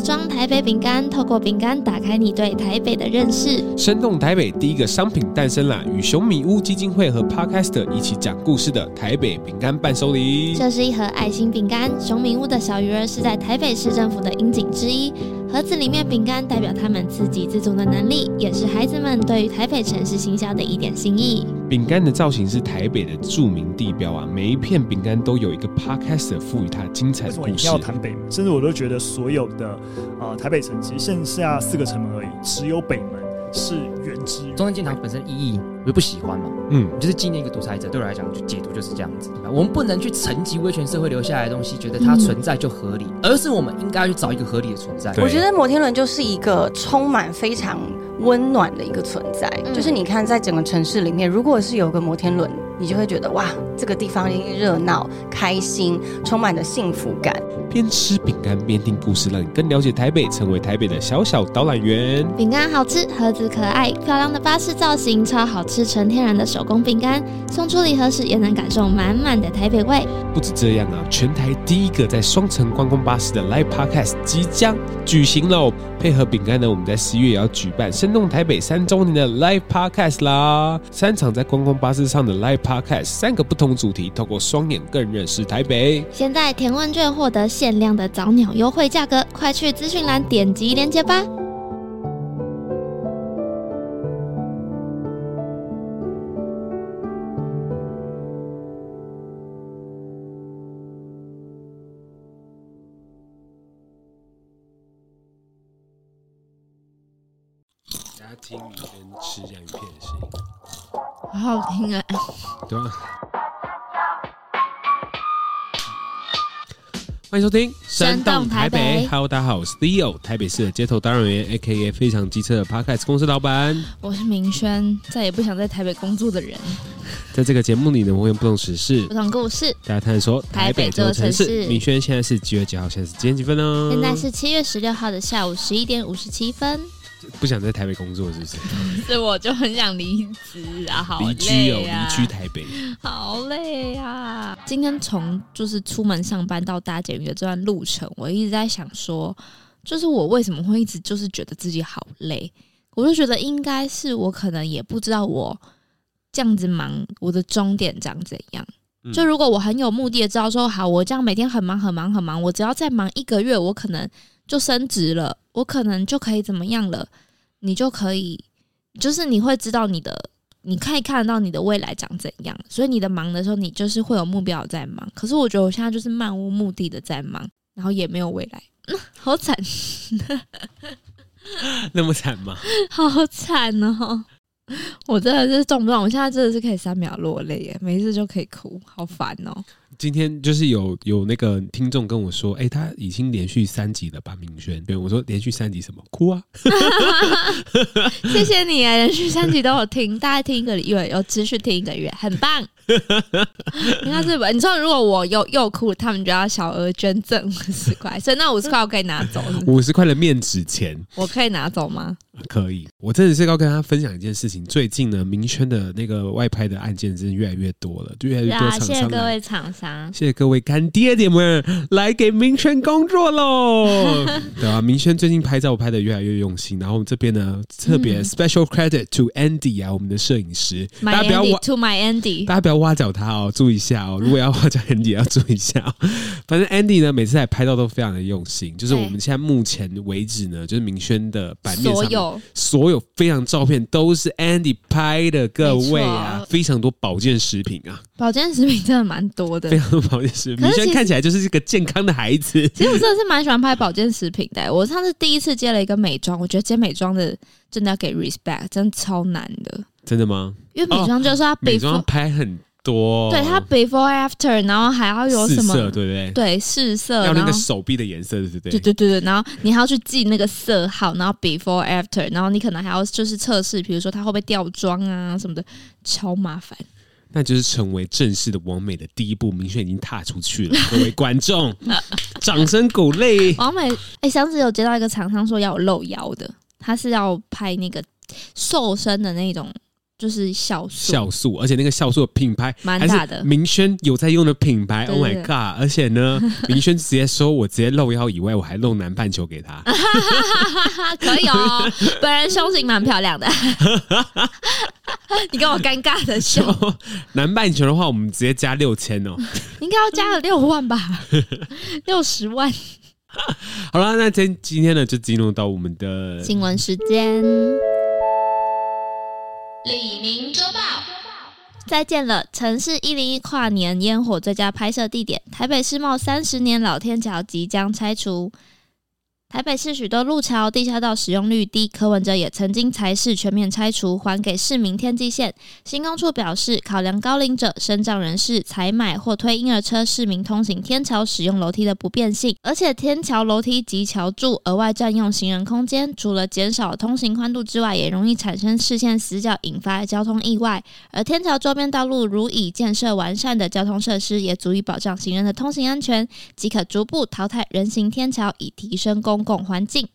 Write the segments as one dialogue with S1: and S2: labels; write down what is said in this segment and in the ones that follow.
S1: 盒装台北饼干，透过饼干打开你对台北的认识。
S2: 生动台北第一个商品诞生了，与熊米屋基金会和 Podcast 一起讲故事的台北饼干伴手礼。
S1: 这是一盒爱心饼干，熊米屋的小鱼儿是在台北市政府的樱井之一。盒子里面饼干代表他们自给自足的能力，也是孩子们对于台北城市行销的一点心意。
S2: 饼干的造型是台北的著名地标啊，每一片饼干都有一个 Podcast 赋予它精彩的故事。
S3: 要谈北门，甚至我都觉得所有的啊、呃、台北城其实剩下四个城门而已，只有北门是原汁。
S4: 中山纪念堂本身意义我就不喜欢嘛，嗯，就是纪念一个独裁者，对我来讲就解读就是这样子。我们不能去沉寂威权社会留下来的东西，觉得它存在就合理，嗯、而是我们应该去找一个合理的存在。
S5: 我觉得摩天轮就是一个充满非常温暖的一个存在，嗯、就是你看在整个城市里面，如果是有个摩天轮，你就会觉得哇，这个地方一定热闹、开心，充满着幸福感。
S2: 边吃饼干边听故事，让你更了解台北，成为台北的小小导览员。
S1: 饼干好吃，盒子可爱，漂亮的巴士造型，超好吃。纯天然的手工饼干，送出礼盒时也能感受满满的台北味。
S2: 不止这样啊，全台第一个在双层观光巴士的 Live Podcast 即将举行喽！配合饼干呢，我们在十一月也要举办生动台北三周年的 Live Podcast 啦！三场在观光巴士上的 Live Podcast，三个不同主题，透过双眼更认识台北。
S1: 现在填问卷获得限量的早鸟优惠价格，快去资讯栏点击链接吧！
S2: 听米跟吃洋芋片的声音，
S1: 好好听啊！
S2: 对啊，欢迎收听《山动台北》台北。Hello，大家好，我是 Leo，台北市的街头导览员，AKA 非常机车的 Podcast 公司老板。
S1: 我是明轩，再也不想在台北工作的人。
S2: 在这个节目里呢，我会用不同时事、
S1: 不同故事，
S2: 大家探索台北这座城市。明轩现在是几月几号？现在是几点几分呢？
S1: 现在是七月十六号的下午十一点五十七分。
S2: 不想在台北工作是不是？
S1: 是我就很想离职啊，好累啊，离
S2: 居哦，离居台北，
S1: 好累啊！今天从就是出门上班到搭捷运的这段路程，我一直在想说，就是我为什么会一直就是觉得自己好累？我就觉得应该是我可能也不知道我这样子忙，我的终点长怎样。就如果我很有目的的知道说，好，我这样每天很忙很忙很忙，我只要再忙一个月，我可能就升职了。我可能就可以怎么样了，你就可以，就是你会知道你的，你可以看得到你的未来长怎样，所以你的忙的时候，你就是会有目标在忙。可是我觉得我现在就是漫无目的的在忙，然后也没有未来，嗯、好惨，
S2: 那么惨吗？
S1: 好惨哦！我真的是动不动，我现在真的是可以三秒落泪耶，没事就可以哭，好烦哦。
S2: 今天就是有有那个听众跟我说，哎、欸，他已经连续三集了吧？明轩，对我说连续三集什么？哭啊！
S1: 谢谢你啊，连续三集都有听，大概听一个月，有持续听一个月，很棒。你看是吧？你说如果我又又哭，他们就要小额捐赠五十块，所以那五十块我可以拿走。
S2: 五十块的面纸钱，
S1: 我可以拿走吗？
S2: 可以。我真的是要跟他分享一件事情，最近呢，明轩的那个外拍的案件真的越来越多了，就越来越多厂商。
S1: 谢谢各位厂商。
S2: 谢谢各位干爹爹们来给明轩工作喽，对吧、啊？明轩最近拍照拍的越来越用心，然后我们这边呢特别 special credit to Andy 啊，我们的摄影师，my 大家不要
S1: Andy, to my Andy，
S2: 大家不要挖角他哦，注意一下哦。如果要挖角 Andy，要注意一下、哦。反正 Andy 呢，每次来拍照都非常的用心，就是我们现在目前为止呢，就是明轩的版面上所有所有非常照片都是 Andy 拍的，各位啊，非常多保健食品啊，
S1: 保健食品真的蛮多的，
S2: 非常多保健食品。明轩看起来就是一个健康的孩子。
S1: 其实我真的是蛮喜欢拍保健食品的。我上次第一次接了一个美妆，我觉得接美妆的真的要给 respect，真的超难的。
S2: 真的吗？
S1: 因为美妆就是要、哦、
S2: 美妆拍很多，
S1: 对它 before after，然后还要有什么？
S2: 色对不对？
S1: 对，试色，
S2: 要那个手臂的颜色，对不对？
S1: 对对对对，然后你还要去记那个色号，然后 before after，然后你可能还要就是测试，比如说它会不会掉妆啊什么的，超麻烦。
S2: 那就是成为正式的王美的第一步，明轩已经踏出去了。各位观众，掌声鼓励。
S1: 王美，哎、欸，上次有接到一个厂商说要有露腰的，他是要拍那个瘦身的那种就是酵素，
S2: 酵素，而且那个酵素的品牌
S1: 蛮大的，
S2: 明轩有在用的品牌。Oh my god！而且呢，明轩直接说我直接露腰以外，我还露南半球给他，
S1: 可以哦。本人胸型蛮漂亮的，你跟我尴尬的笑。
S2: 南半球的话，我们直接加六千哦，
S1: 应该要加了六万吧，六十万。
S2: 好了，那今今天呢，就进入到我们的
S1: 新闻时间。
S6: 李明周报，
S1: 再见了！城市一零一跨年烟火最佳拍摄地点，台北世贸三十年老天桥即将拆除。台北市许多路桥、地下道使用率低，柯文哲也曾经才是全面拆除，还给市民天际线。新工处表示，考量高龄者、身障人士采买或推婴儿车，市民通行天桥使用楼梯的不便性，而且天桥楼梯及桥柱额外占用行人空间，除了减少通行宽度之外，也容易产生视线死角，引发交通意外。而天桥周边道路如已建设完善的交通设施，也足以保障行人的通行安全，即可逐步淘汰人行天桥，以提升公。公共环境，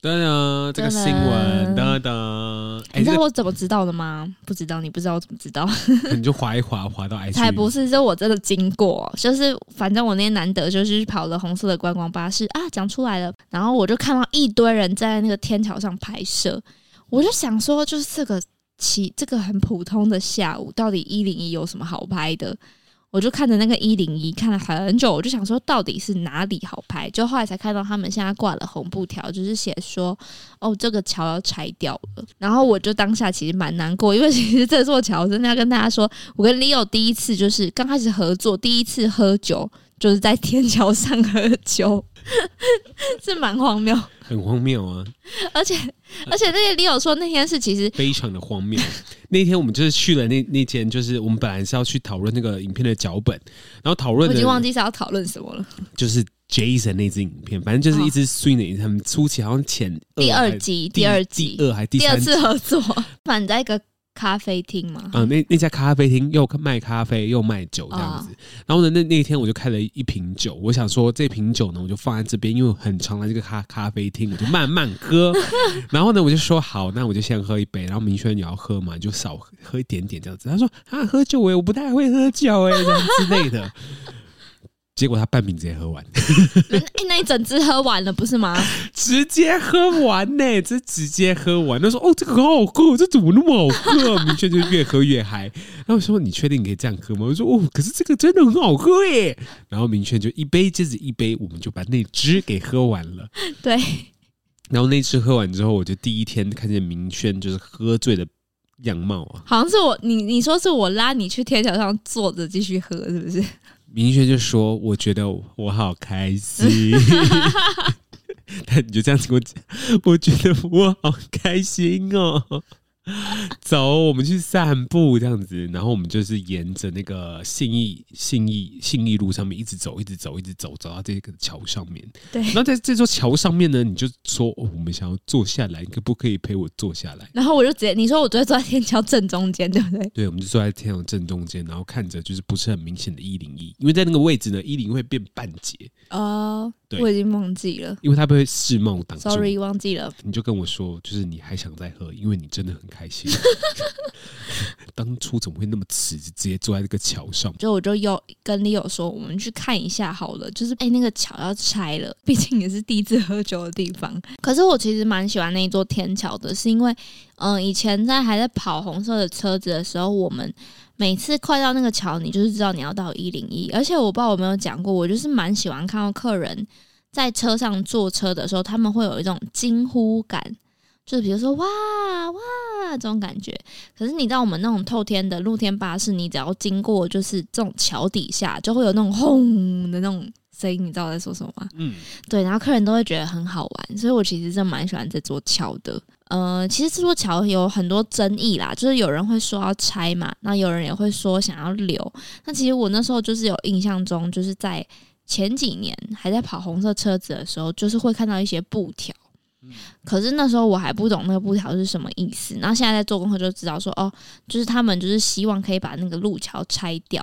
S2: 对啊，这个新闻，等等，
S1: 你知道我怎么知道的吗？不知道，你不知道我怎么知道？
S2: 你就滑一滑，滑到 IG。
S1: 才不是，就我真的经过，就是反正我那天难得就是跑了红色的观光巴士啊，讲出来了，然后我就看到一堆人在那个天桥上拍摄，我就想说，就是这个起这个很普通的下午，到底一零一有什么好拍的？我就看着那个一零一看了很久，我就想说到底是哪里好拍，就后来才看到他们现在挂了红布条，就是写说哦这个桥要拆掉了。然后我就当下其实蛮难过，因为 其实这座桥真的要跟大家说，我跟 Leo 第一次就是刚开始合作，第一次喝酒就是在天桥上喝酒，是蛮荒谬，
S2: 很荒谬啊！
S1: 而且而且那个 Leo 说那天是其实
S2: 非常的荒谬。那天我们就是去了那那间，就是我们本来是要去讨论那个影片的脚本，然后讨论，我
S1: 已经忘记是要讨论什么了。
S2: 就是 Jason 那支影片，反正就是一支 swing 他们初期好像前
S1: 第二集、第二集、
S2: 第二还第
S1: 第二次合作，反正一个。咖啡厅嘛，
S2: 嗯，那那家咖啡厅又卖咖啡又卖酒这样子，哦、然后呢，那那天我就开了一瓶酒，我想说这瓶酒呢，我就放在这边，因为很常来这个咖咖啡厅，我就慢慢喝。然后呢，我就说好，那我就先喝一杯。然后明轩你要喝嘛，就少喝一点点这样子。他说啊，喝酒哎，我不太会喝酒哎，这样之类的。结果他半瓶直接喝完，
S1: 欸，那一整支喝完了不是吗？
S2: 直接喝完呢，这直接喝完。他说：“哦，这个好好喝，这怎么那么好喝啊？” 明轩就越喝越嗨。然后我说：“你确定你可以这样喝吗？”我说：“哦，可是这个真的很好喝耶。”然后明轩就一杯接着一杯，我们就把那支给喝完了。
S1: 对。
S2: 然后那支喝完之后，我就第一天看见明轩就是喝醉的样貌啊，
S1: 好像是我你你说是我拉你去天桥上坐着继续喝，是不是？
S2: 明轩就说：“我觉得我好开心。”但你就这样子跟我讲，我觉得我好开心哦。走，我们去散步这样子，然后我们就是沿着那个信义、信义、信义路上面一直走，一直走，一直走，走到这个桥上面。
S1: 对。
S2: 然后在这座桥上面呢，你就说：“哦，我们想要坐下来，你可不可以陪我坐下来？”
S1: 然后我就直接你说：“我昨天坐在天桥正中间，对不对？”
S2: 对，我们就坐在天桥正中间，然后看着就是不是很明显的一零一，因为在那个位置呢，一零会变半截。哦。对，
S1: 我已经忘记了，
S2: 因为他被世贸挡住。
S1: Sorry，忘记了。
S2: 你就跟我说，就是你还想再喝，因为你真的很开心。当初怎么会那么迟，直接坐在这个桥上？
S1: 就我就又跟 Leo 说，我们去看一下好了。就是哎、欸，那个桥要拆了，毕竟也是第一次喝酒的地方。可是我其实蛮喜欢那一座天桥的，是因为嗯、呃，以前在还在跑红色的车子的时候，我们。每次快到那个桥，你就是知道你要到一零一。而且我不知道我有没有讲过，我就是蛮喜欢看到客人在车上坐车的时候，他们会有一种惊呼感，就是比如说哇哇这种感觉。可是你知道我们那种透天的露天巴士，你只要经过就是这种桥底下，就会有那种轰的那种声音，你知道我在说什么吗？嗯，对，然后客人都会觉得很好玩，所以我其实真蛮喜欢这座桥的。呃，其实这座桥有很多争议啦，就是有人会说要拆嘛，那有人也会说想要留。那其实我那时候就是有印象中，就是在前几年还在跑红色车子的时候，就是会看到一些布条。可是那时候我还不懂那个布条是什么意思，然后现在在做功课就知道说，哦，就是他们就是希望可以把那个路桥拆掉。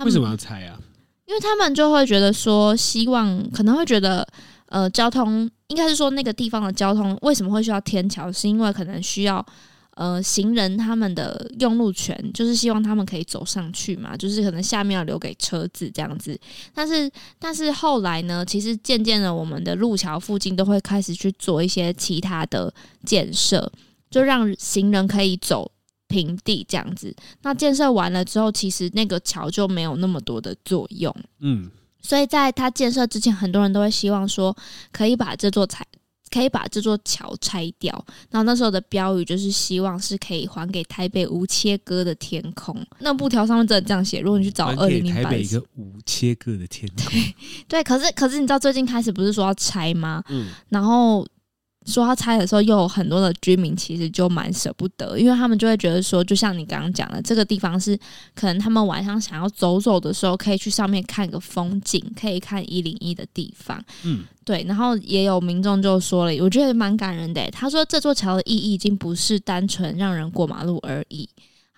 S2: 为什么要拆啊？
S1: 因为他们就会觉得说，希望可能会觉得。呃，交通应该是说那个地方的交通为什么会需要天桥？是因为可能需要呃行人他们的用路权，就是希望他们可以走上去嘛，就是可能下面要留给车子这样子。但是但是后来呢，其实渐渐的，我们的路桥附近都会开始去做一些其他的建设，就让行人可以走平地这样子。那建设完了之后，其实那个桥就没有那么多的作用。嗯。所以在它建设之前，很多人都会希望说，可以把这座拆，可以把这座桥拆掉。然后那时候的标语就是希望是可以还给台北无切割的天空。那布条上面真的这样写。如果你去找二零零八，
S2: 台北一个无切割的天空。
S1: 对，对，可是可是你知道最近开始不是说要拆吗？嗯，然后。说要拆的时候，又有很多的居民其实就蛮舍不得，因为他们就会觉得说，就像你刚刚讲的，这个地方是可能他们晚上想要走走的时候，可以去上面看个风景，可以看一零一的地方。嗯，对。然后也有民众就说了，我觉得蛮感人的。他说，这座桥的意义已经不是单纯让人过马路而已。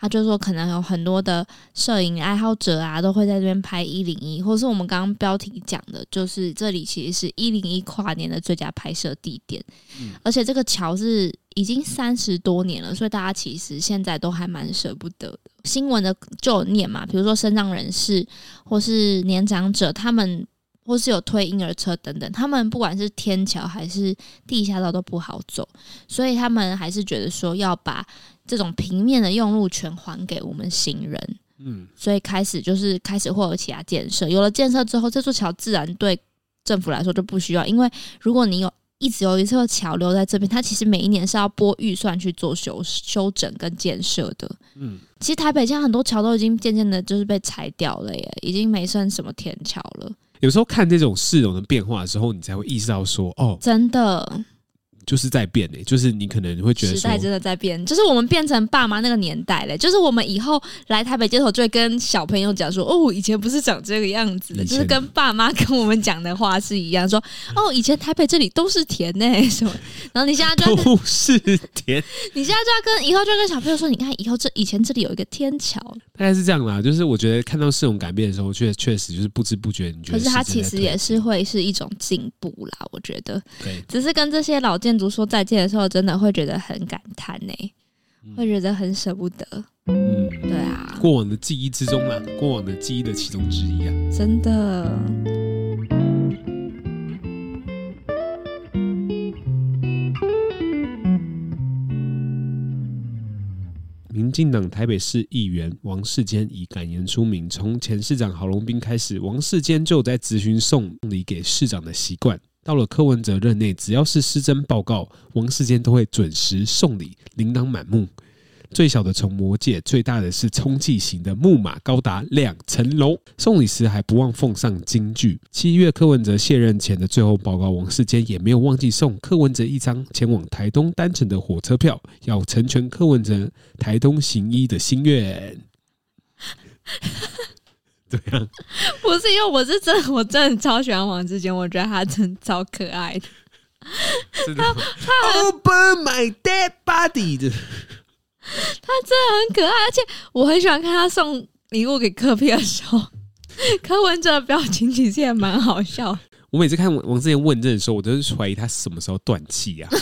S1: 他就说，可能有很多的摄影爱好者啊，都会在这边拍一零一，或是我们刚刚标题讲的，就是这里其实是一零一跨年的最佳拍摄地点。嗯，而且这个桥是已经三十多年了，所以大家其实现在都还蛮舍不得的。新闻的就有念嘛，比如说身障人士或是年长者，他们或是有推婴儿车等等，他们不管是天桥还是地下道都不好走，所以他们还是觉得说要把。这种平面的用路权还给我们行人，嗯，所以开始就是开始会有其他建设，有了建设之后，这座桥自然对政府来说就不需要，因为如果你有一直有一座桥留在这边，它其实每一年是要拨预算去做修修整跟建设的，嗯，其实台北现在很多桥都已经渐渐的就是被拆掉了耶，已经没剩什么天桥了。
S2: 有时候看这种市容的变化的时候，你才会意识到说，哦，
S1: 真的。
S2: 就是在变诶、欸，就是你可能会觉得时
S1: 代真的在变，就是我们变成爸妈那个年代嘞。就是我们以后来台北街头，就会跟小朋友讲说：“哦，以前不是长这个样子的。”就是跟爸妈跟我们讲的话是一样，说：“哦，以前台北这里都是田呢、欸，什么？”然后你现在就
S2: 都是田，
S1: 你现在就要跟以后就跟小朋友说：“你看，以后这以前这里有一个天桥。”
S2: 大概是这样啦。就是我觉得看到这种改变的时候，确确实就是不知不觉，你觉得？
S1: 可是它其实也是会是一种进步啦。我觉得，对，只是跟这些老建。说再见的时候，真的会觉得很感叹呢、欸，会觉得很舍不得。嗯，对啊，
S2: 过往的记忆之中啊，过往的记忆的其中之一啊，
S1: 真的。
S2: 民进党台北市议员王世坚以感言出名，从前市长郝龙斌开始，王世坚就在咨询送礼给市长的习惯。到了柯文哲任内，只要是施政报告，王世坚都会准时送礼，琳琅满目。最小的从魔戒，最大的是充气型的木马，高达两层楼。送礼时还不忘奉上金句。七月柯文哲卸任前的最后报告，王世坚也没有忘记送柯文哲一张前往台东单程的火车票，要成全柯文哲台东行医的心愿。对啊，
S1: 不是因为我是真的，我真的超喜欢王志坚，我觉得他真的超可爱的。
S2: 真的他他 Open my dead body 的，
S1: 他真的很可爱，而且我很喜欢看他送礼物给柯比的时候，柯文哲的表情其实也蛮好笑。
S2: 我每次看王世杰问政的时候，我都是怀疑他什么时候断气啊。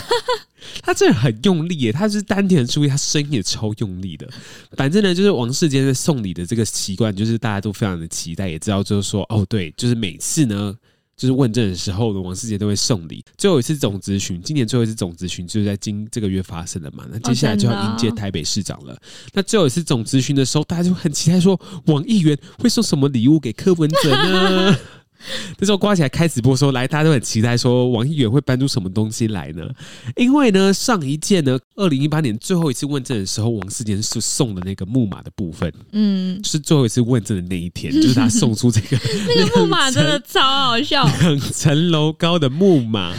S2: 他真的很用力耶，他是丹田注意，他声音也超用力的。反正呢，就是王世坚在送礼的这个习惯，就是大家都非常的期待，也知道就是说，哦，对，就是每次呢，就是问政的时候呢，王世杰都会送礼。最后一次总咨询，今年最后一次总咨询就是在今这个月发生的嘛。那接下来就要迎接台北市长了。那最后一次总咨询的时候，大家就很期待说，王议员会送什么礼物给柯文哲呢？那时候刮起来开直播说，来，大家都很期待说王议员会搬出什么东西来呢？因为呢，上一届呢，二零一八年最后一次问政的时候，王世坚是送的那个木马的部分，嗯，是最后一次问政的那一天，就是他送出这个
S1: 那个木马真的超好笑，
S2: 两层楼高的木马。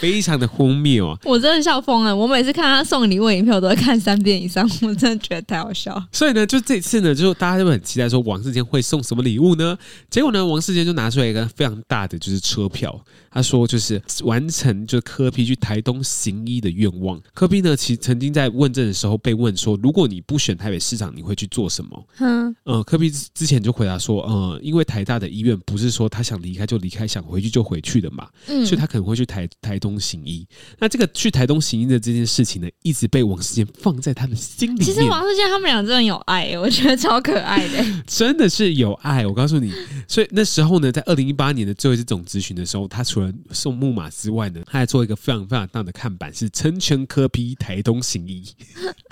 S2: 非常的荒谬啊！
S1: 我真的笑疯了。我每次看他送礼物影片，我都会看三遍以上。我真的觉得太好笑。
S2: 所以呢，就这次呢，就大家就很期待说王世坚会送什么礼物呢？结果呢，王世坚就拿出来一个非常大的就是车票。他说就是完成就是柯 P 去台东行医的愿望。柯 P 呢，其实曾经在问政的时候被问说，如果你不选台北市长，你会去做什么？嗯，呃，柯 P 之前就回答说，呃，因为台大的医院不是说他想离开就离开，想回去就回去的嘛。嗯，所以他可能会去台台。东行医。那这个去台东行医的这件事情呢，一直被王世坚放在他的心里面。
S1: 其实王世坚他们俩真的有爱，我觉得超可爱的，
S2: 真的是有爱。我告诉你，所以那时候呢，在二零一八年的最后一次总咨询的时候，他除了送木马之外呢，他还做一个非常非常大的看板，是成全科批台东行医，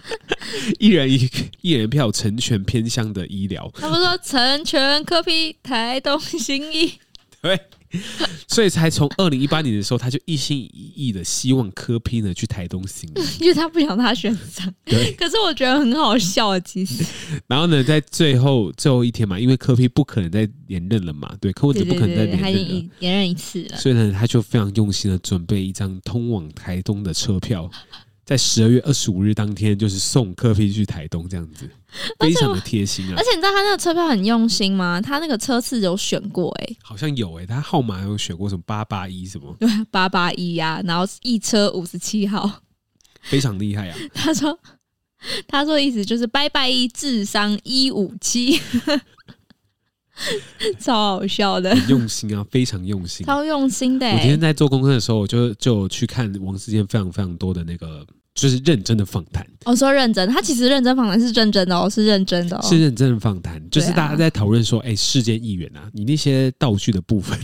S2: 一人一一人票，成全偏乡的医疗。
S1: 他们说成全科批台东行医？
S2: 对。所以才从二零一八年的时候，他就一心一意的希望柯 P 呢去台东行，
S1: 因为他不想他选上。对，可是我觉得很好笑，其实。
S2: 然后呢，在最后最后一天嘛，因为柯 P 不可能再连任了嘛，对，柯文哲不可能再连任了，
S1: 他已经连任一次了，
S2: 所以呢，他就非常用心的准备一张通往台东的车票。在十二月二十五日当天，就是送柯 P 去台东这样子，非常的贴心啊！
S1: 而且你知道他那个车票很用心吗？他那个车次有选过哎、欸，
S2: 好像有哎、欸，他号码有选过什么八八一什么？
S1: 对，八八一呀，然后一车五十七号，
S2: 非常厉害啊！
S1: 他说，他说意思就是拜拜一智商一五七。超好笑的，
S2: 很用心啊，非常用心，
S1: 超用心的。
S2: 我今天在做功课的时候，我就就去看王世坚非常非常多的那个，就是认真的访谈。
S1: 我说认真，他其实认真访谈是认真的哦，是认真的哦，
S2: 是认真的访谈。就是大家在讨论说，哎、欸，世间议员啊，你那些道具的部分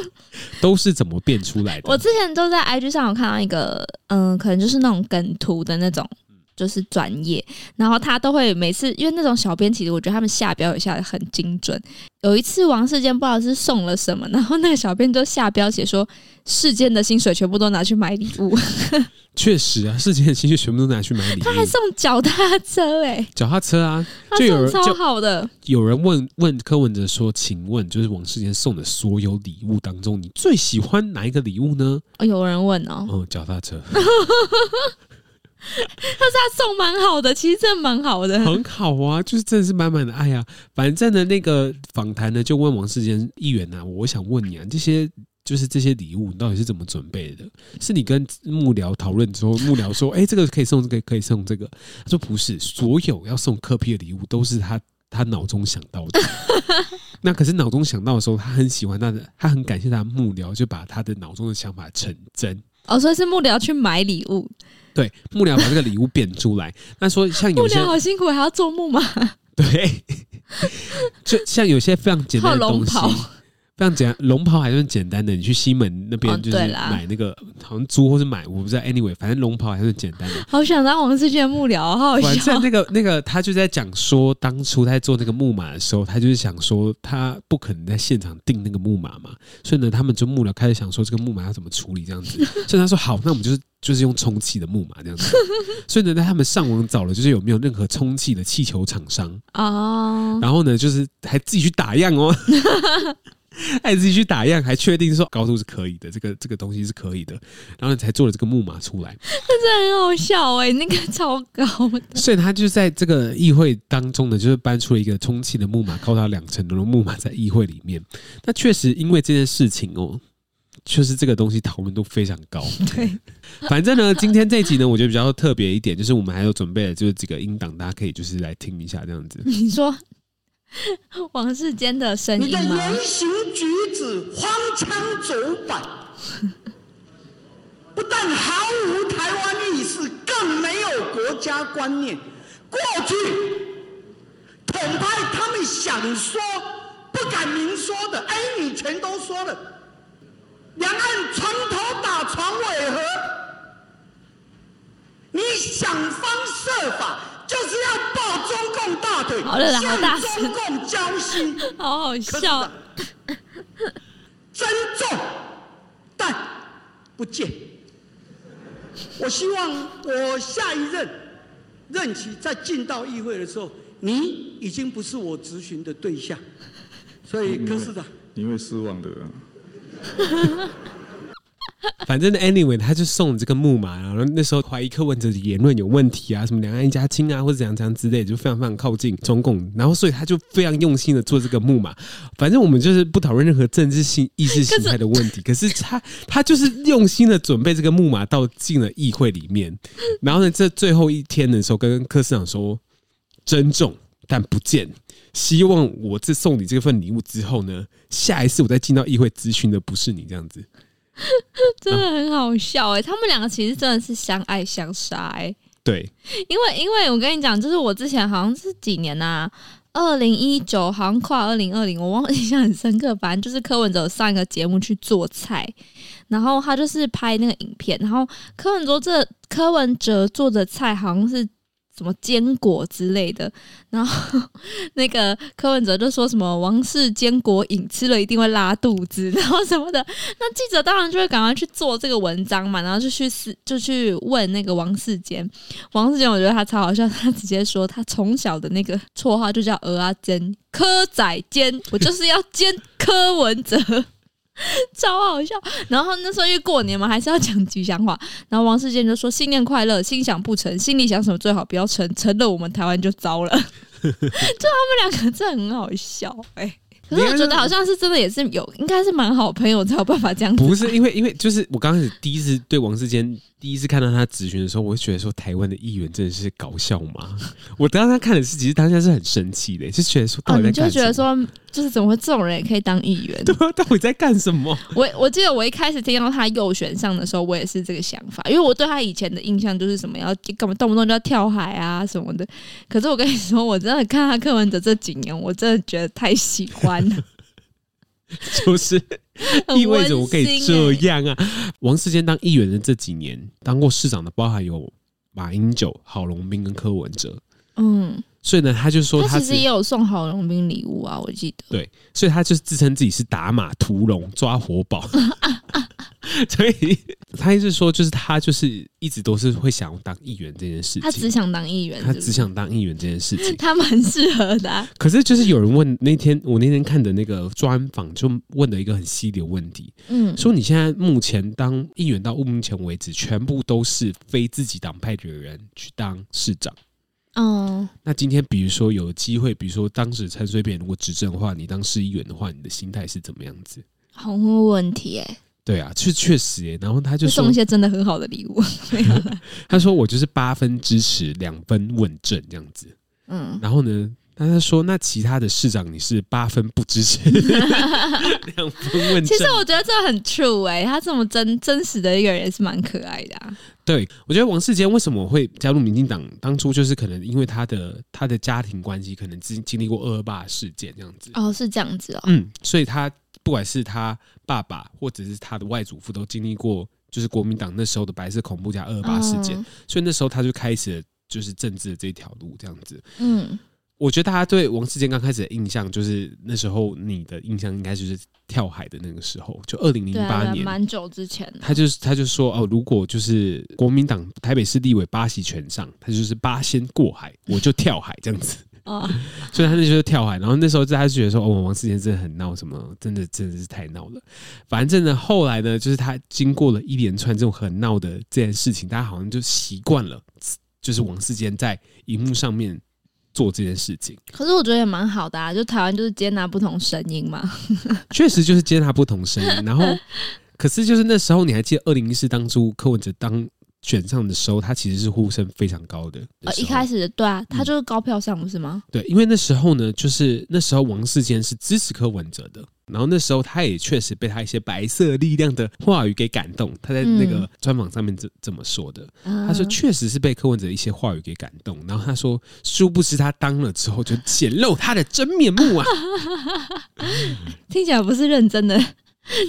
S2: 都是怎么变出来的？
S1: 我之前都在 IG 上有看到一个，嗯、呃，可能就是那种梗图的那种。就是专业，然后他都会每次，因为那种小编其实我觉得他们下标也下的很精准。有一次王世坚不知道是送了什么，然后那个小编就下标写说世坚的薪水全部都拿去买礼物。
S2: 确实啊，世坚的薪水全部都拿去买礼物。
S1: 他还送脚踏车哎、欸，
S2: 脚踏车啊，就有人
S1: 超好的。
S2: 有人问问柯文哲说：“请问，就是王世坚送的所有礼物当中，你最喜欢哪一个礼物呢？”
S1: 哦，有人问哦，
S2: 哦，脚踏车。
S1: 但是他送蛮好的，其实真的蛮好的，
S2: 很好啊，就是真的是满满的爱啊。反正呢，那个访谈呢，就问王世坚议员啊，我想问你啊，这些就是这些礼物，你到底是怎么准备的？是你跟幕僚讨论之后，幕僚说，哎、欸，这个可以送这个，可以送这个。他说不是，所有要送柯 P 的礼物都是他他脑中想到的。那可是脑中想到的时候，他很喜欢他的，他很感谢他的幕僚，就把他的脑中的想法成真。
S1: 哦，所以是幕僚去买礼物。
S2: 对，幕僚把这个礼物变出来。那说像有些
S1: 幕僚好辛苦，还要做木马。
S2: 对，就像有些非常简单的东西。非常简单，龙袍还算简单的。你去西门那边就是买那个，好像租或是买，我不知道。Anyway，反正龙袍还算简单的。
S1: 好想当王世坚的幕僚，好好笑。
S2: 反正那个那个，他就在讲说，当初他在做那个木马的时候，他就是想说，他不可能在现场订那个木马嘛，所以呢，他们就幕僚开始想说，这个木马要怎么处理这样子。所以他说好，那我们就是就是用充气的木马这样子。所以呢，在他们上网找了，就是有没有任何充气的气球厂商哦。然后呢，就是还自己去打样哦。还自己去打样，还确定说高度是可以的，这个这个东西是可以的，然后你才做了这个木马出来。
S1: 那真的很好笑哎、欸，那个超高的。
S2: 所以他就在这个议会当中呢，就是搬出了一个充气的木马，高达两层楼的木马在议会里面。那确实因为这件事情哦，就是这个东西讨论度非常高。对，反正呢，今天这一集呢，我觉得比较特别一点，就是我们还有准备了就是几个音档，大家可以就是来听一下这样子。
S1: 你说。王世坚的声音吗？
S7: 你的言行举止荒腔走板，不但毫无台湾意识，更没有国家观念。过去统派他们想说不敢明说的，哎，你全都说了。两岸床头打床尾和，你想方设法。就是要抱中共大腿，
S1: 好了啦，好大声，
S7: 向中共交心，
S1: 好好笑。
S7: 尊重，但不见。我希望我下一任任期再进到议会的时候，你已经不是我咨询的对象，所以柯市长，
S8: 你会失望的。
S2: 反正 anyway，他就送了这个木马，然后那时候怀疑柯文哲的言论有问题啊，什么两岸一家亲啊，或者怎样怎样之类，就非常非常靠近中共，然后所以他就非常用心的做这个木马。反正我们就是不讨论任何政治性意识形态的问题，可是他他就是用心的准备这个木马到进了议会里面，然后呢，这最后一天的时候跟柯市长说，珍重但不见，希望我这送你这份礼物之后呢，下一次我再进到议会咨询的不是你这样子。
S1: 真的很好笑哎、欸！他们两个其实真的是相爱相杀哎、欸。
S2: 对，
S1: 因为因为我跟你讲，就是我之前好像是几年呐、啊，二零一九好像跨二零二零，我忘了印象很深刻。反正就是柯文哲上一个节目去做菜，然后他就是拍那个影片，然后柯文哲这柯文哲做的菜好像是。什么坚果之类的，然后 那个柯文哲就说什么王氏坚果饮吃了一定会拉肚子，然后什么的。那记者当然就会赶快去做这个文章嘛，然后就去试就去问那个王世坚。王世坚我觉得他超好笑，他直接说他从小的那个绰号就叫鹅阿坚，柯仔煎，我就是要煎柯文哲。超好笑，然后那时候因为过年嘛，还是要讲吉祥话。然后王世坚就说：“新年快乐，心想不成，心里想什么最好不要成，成了我们台湾就糟了。”就他们两个真的很好笑，哎、可是我觉得好像是真的，也是有，应该是蛮好朋友才有办法这样子。
S2: 不是因为，因为就是我刚开始第一次对王世坚第一次看到他咨询的时候，我会觉得说台湾的议员真的是搞笑吗？我当时看的是，其实当下是很生气的，就觉得说到底你就觉得说，就是怎么会这种人也可以当议员？对啊，到底在干什么？
S1: 我我记得我一开始听到他右选上的时候，我也是这个想法，因为我对他以前的印象就是什么要干嘛动不动就要跳海啊什么的。可是我跟你说，我真的看他柯文哲这几年，我真的觉得太喜欢了。
S2: 就是意味着我可以这样啊！欸、王世坚当议员的这几年，当过市长的包含有马英九、郝龙斌跟柯文哲。嗯，所以呢，他就说他，
S1: 他其实也有送郝龙斌礼物啊，我记得。
S2: 对，所以他就是自称自己是打马屠龙、抓活宝。所以 他一直说，就是他就是一直都是会想要当议员这件事情。
S1: 他只想当议员，
S2: 他只想当议员这件事情。
S1: 他蛮适合的啊。
S2: 可是就是有人问那天我那天看的那个专访，就问了一个很犀利的问题，嗯，说你现在目前当议员到目前为止，全部都是非自己党派的人去当市长。哦，那今天比如说有机会，比如说当时陈水扁如果执政的话，你当市议员的话，你的心态是怎么样子？
S1: 好问题哎。
S2: 对啊，确确实耶。然后他就
S1: 送一些真的很好的礼物。
S2: 他说我就是八分支持，两分问政这样子。嗯，然后呢，他说那其他的市长你是八分不支持，两分问政。
S1: 其实我觉得这很 true 哎，他这么真真实的一个人也是蛮可爱的啊。
S2: 对，我觉得王世坚为什么会加入民进党？当初就是可能因为他的他的家庭关系，可能经经历过二二八事件这样子。
S1: 哦，是这样子哦。
S2: 嗯，所以他。不管是他爸爸或者是他的外祖父，都经历过就是国民党那时候的白色恐怖加二二八事件，所以那时候他就开始了就是政治的这条路这样子。嗯，我觉得大家对王世坚刚开始的印象，就是那时候你的印象应该就是跳海的那个时候，就二零零八年，
S1: 蛮久之前。
S2: 他就是他就说哦，如果就是国民党台北市立委八席全上，他就是八仙过海，我就跳海这样子。啊，所以他那时候跳海，然后那时候他就觉得说，哦，王世坚真的很闹，什么真的真的是太闹了。反正呢，后来呢，就是他经过了一连串这种很闹的这件事情，大家好像就习惯了，就是王世坚在荧幕上面做这件事情。
S1: 可是我觉得也蛮好的啊，就台湾就是接纳不同声音嘛。
S2: 确实就是接纳不同声音，然后可是就是那时候你还记得二零一四当初柯文哲当。选上的时候，他其实是呼声非常高的。呃，
S1: 一开始对啊，他就是高票上，不是吗？
S2: 对，因为那时候呢，就是那时候王世坚是支持柯文哲的，然后那时候他也确实被他一些白色力量的话语给感动。他在那个专访上面这这么说的，他说确实是被柯文哲一些话语给感动。然后他说，殊不知他当了之后就显露他的真面目啊！
S1: 听起来不是认真的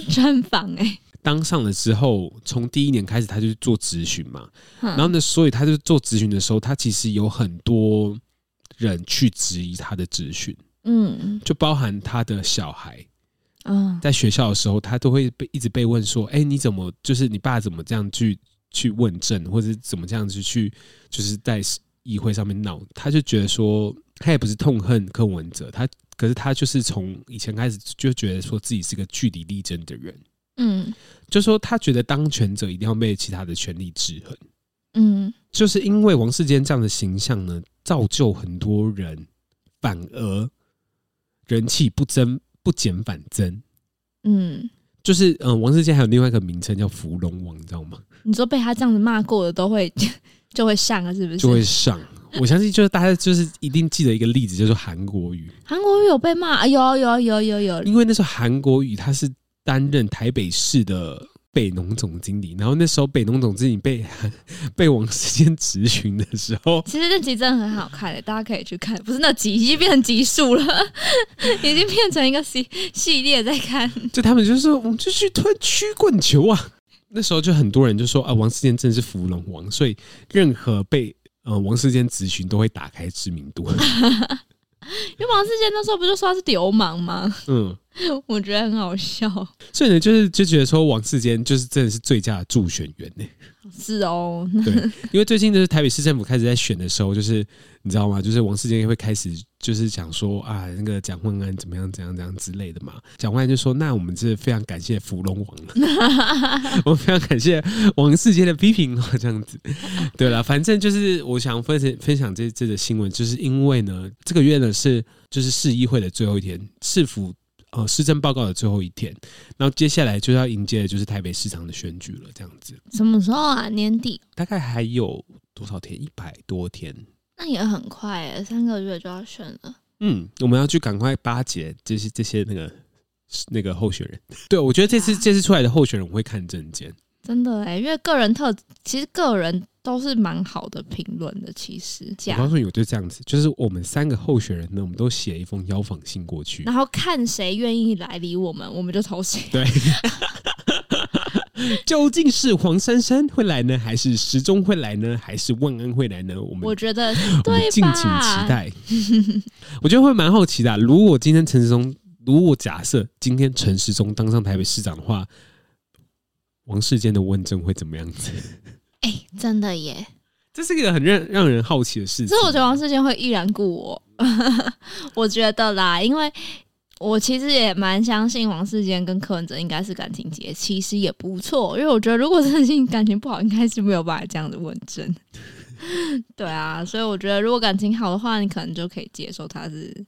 S1: 专访哎。
S2: 当上了之后，从第一年开始他就做咨询嘛，然后呢，所以他就做咨询的时候，他其实有很多人去质疑他的咨询，嗯，就包含他的小孩，嗯，在学校的时候，他都会被一直被问说，哎，你怎么就是你爸怎么这样去去问政，或者怎么这样子去就是在议会上面闹，他就觉得说，他也不是痛恨柯文哲，他可是他就是从以前开始就觉得说自己是个据理力争的人。嗯，就说他觉得当权者一定要被其他的权力制衡。嗯，就是因为王世坚这样的形象呢，造就很多人反而人气不增不减反增。嗯，就是嗯、呃，王世坚还有另外一个名称叫“芙蓉王”，你知道吗？
S1: 你说被他这样子骂过的都会 就会上啊，是不是？
S2: 就会上。我相信就是大家就是一定记得一个例子，就是韩国语。
S1: 韩国语有被骂？有有有有有。因
S2: 为那时候韩国语它是。担任台北市的北农总经理，然后那时候北农总经理被 被王世坚质询的时候，
S1: 其实那集真的很好看的，大家可以去看。不是那集已经变成集数了，已经变成一个系系列在看。
S2: 就他们就是，我们就去推曲棍球啊。那时候就很多人就说啊，王世坚真的是扶龙王，所以任何被呃王世坚咨询都会打开知名度。
S1: 因为王世坚那时候不就说他是流氓吗？
S2: 嗯，
S1: 我觉得很好笑。
S2: 所以呢，就是就觉得说王世坚就是真的是最佳的助选员呢。
S1: 是哦，
S2: 对，因为最近就是台北市政府开始在选的时候，就是你知道吗？就是王世坚会开始就是讲说啊，那个蒋万安怎么样怎样怎样之类的嘛。蒋万安就说：“那我们是非常感谢芙蓉王了，我们非常感谢王世坚的批评这样子。”对了，反正就是我想分享分享这这个新闻，就是因为呢，这个月呢是就是市议会的最后一天，市府。呃，施政报告的最后一天，然后接下来就要迎接的就是台北市场的选举了，这样子。
S1: 什么时候啊？年底？
S2: 大概还有多少天？一百多天。
S1: 那也很快诶，三个月就要选了。
S2: 嗯，我们要去赶快巴结这些这些那个那个候选人。对，我觉得这次、啊、这次出来的候选人，我会看政见。
S1: 真的哎，因为个人特，其实个人都是蛮好的评论的。其实，
S2: 我告诉你，我就这样子，就是我们三个候选人呢，我们都写一封邀访信过去，
S1: 然后看谁愿意来理我们，我们就投谁。
S2: 对，究竟是黄珊珊会来呢，还是时钟会来呢，还是万安会来呢？我们
S1: 我觉得，
S2: 我们敬请期待。我觉得会蛮好奇的啊。如果今天陈时中，如果假设今天陈时中当上台北市长的话。王世坚的问政会怎么样子？
S1: 哎、欸，真的耶！
S2: 这是一个很让让人好奇的事情。
S1: 所以我觉得王世坚会依然顾我，我觉得啦，因为我其实也蛮相信王世坚跟柯文哲应该是感情结，其实也不错。因为我觉得如果真心感情不好，应该是没有办法这样子问政。对啊，所以我觉得如果感情好的话，你可能就可以接受他是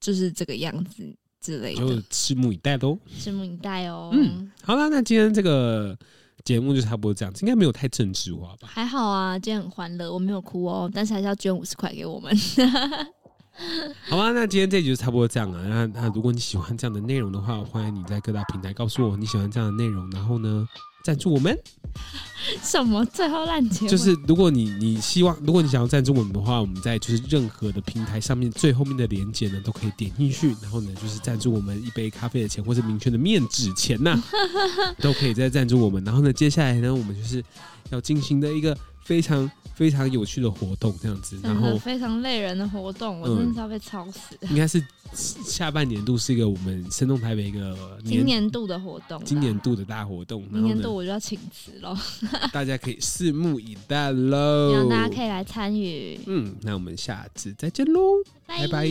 S1: 就是这个样子。之类的，
S2: 就拭目以待喽！
S1: 拭目以待哦。
S2: 嗯，好啦，那今天这个节目就差不多这样子，应该没有太政治化吧？
S1: 还好啊，今天很欢乐，我没有哭哦，但是还是要捐五十块给我们。
S2: 好吧，那今天这集就差不多这样了。那那如果你喜欢这样的内容的话，欢迎你在各大平台告诉我你喜欢这样的内容，然后呢，赞助我们。
S1: 什么最后烂结？
S2: 就是如果你你希望，如果你想要赞助我们的话，我们在就是任何的平台上面最后面的连接呢，都可以点进去，然后呢，就是赞助我们一杯咖啡的钱，或是明确的面纸钱呐、啊，都可以再赞助我们。然后呢，接下来呢，我们就是要进行的一个。非常非常有趣的活动，这样子，然后
S1: 非常累人的活动，我真的是要被吵死。
S2: 应该是下半年度是一个我们生动台北一个
S1: 今年度的活动，
S2: 今年度的大活动。
S1: 明年度我就要请辞喽，
S2: 大家可以拭目以待喽，
S1: 希望大家可以来参与。
S2: 嗯，那我们下次再见喽，拜拜。